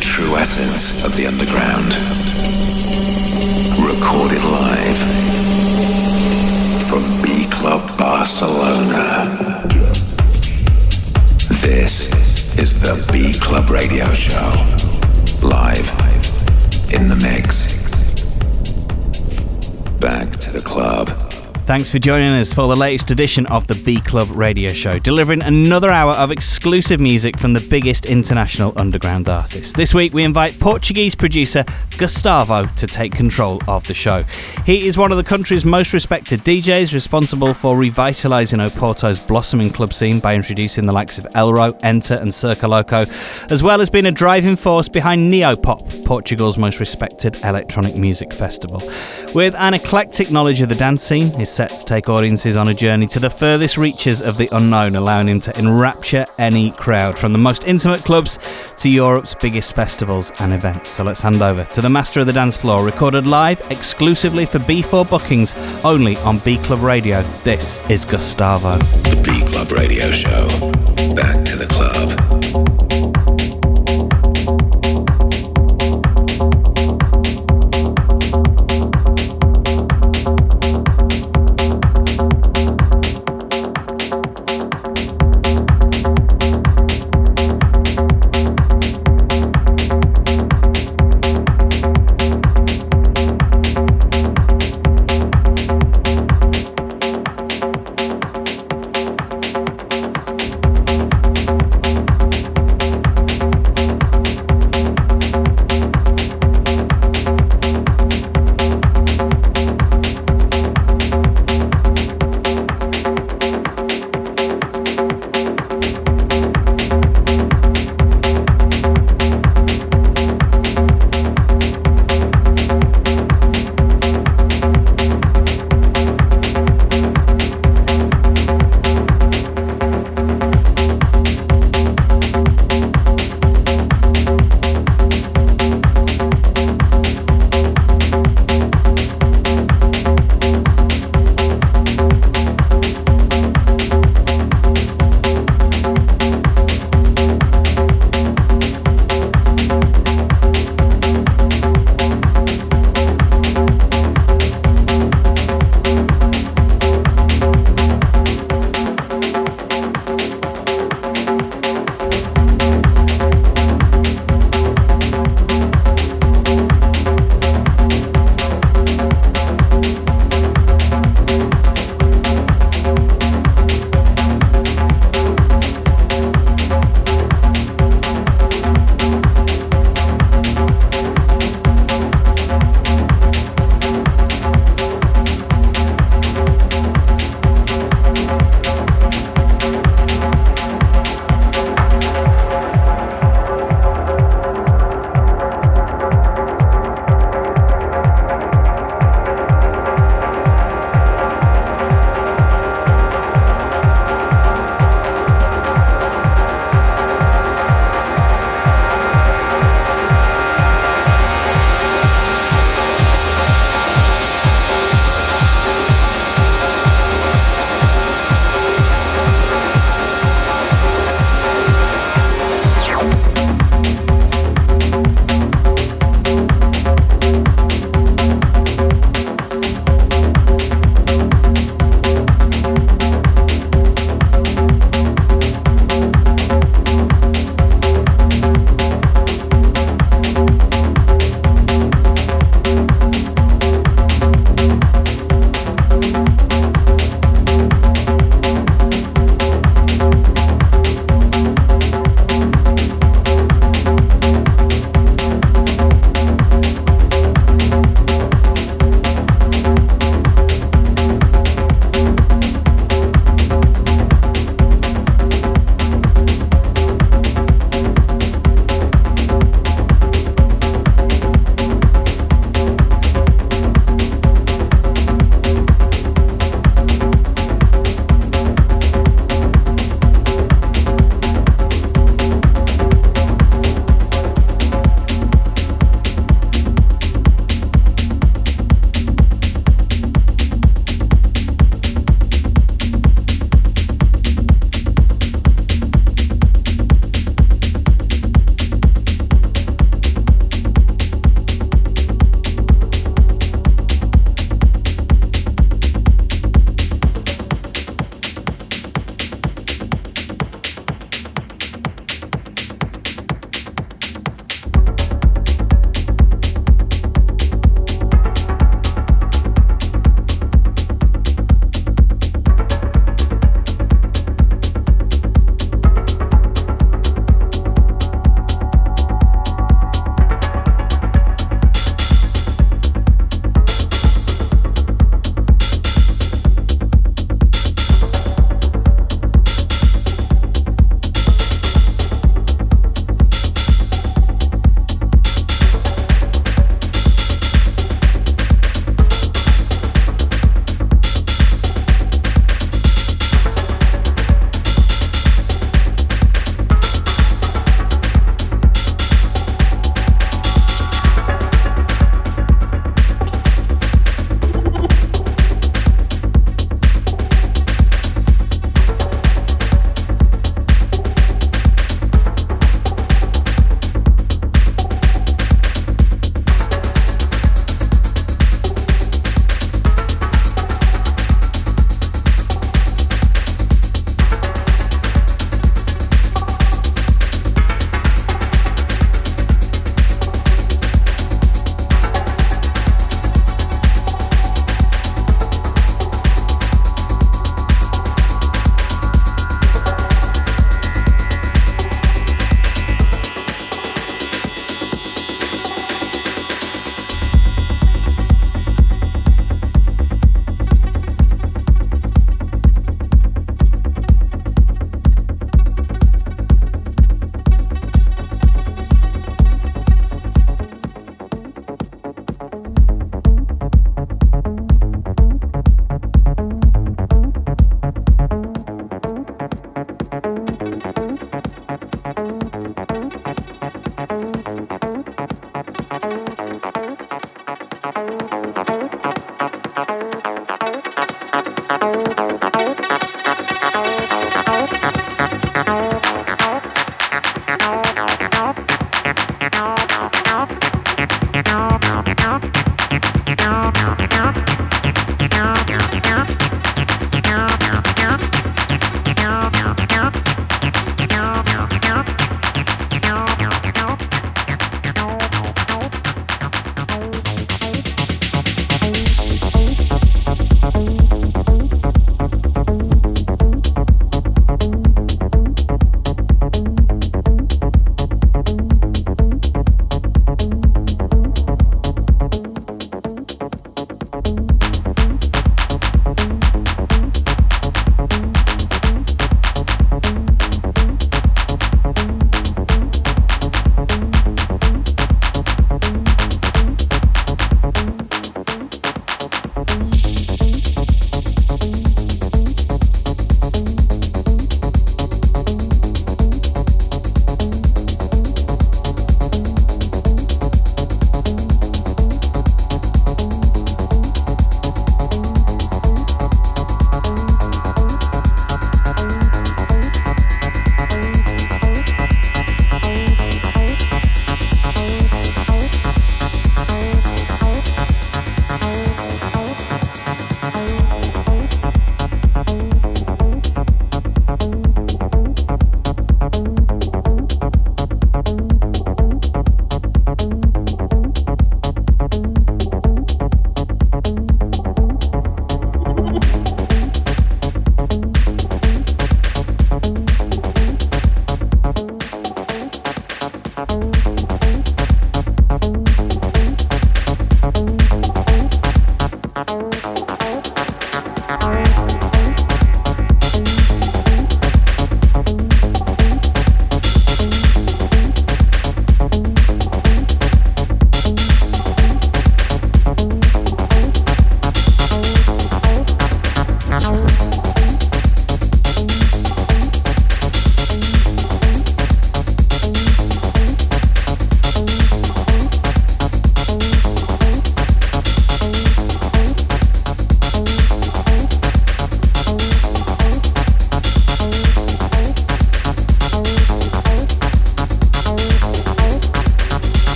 true essence of the underground. Recorded live from B Club Barcelona. This is the B Club Radio Show. Live in the mix. Back to the club. Thanks for joining us for the latest edition of the B Club Radio Show, delivering another hour of exclusive music from the biggest international underground artists. This week we invite Portuguese producer Gustavo to take control of the show. He is one of the country's most respected DJs, responsible for revitalising Oporto's blossoming club scene by introducing the likes of elrow, Enter, and Circoloco, as well as being a driving force behind Neopop, Portugal's most respected electronic music festival. With an eclectic knowledge of the dance scene, his set to take audiences on a journey to the furthest reaches of the unknown, allowing him to enrapture any crowd, from the most intimate clubs to Europe's biggest festivals and events. So let's hand over to the master of the dance floor, recorded live exclusively for B4 bookings, only on B Club Radio. This is Gustavo. The B Club Radio Show. Back to the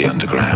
the underground.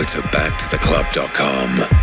Go to backtotheclub.com.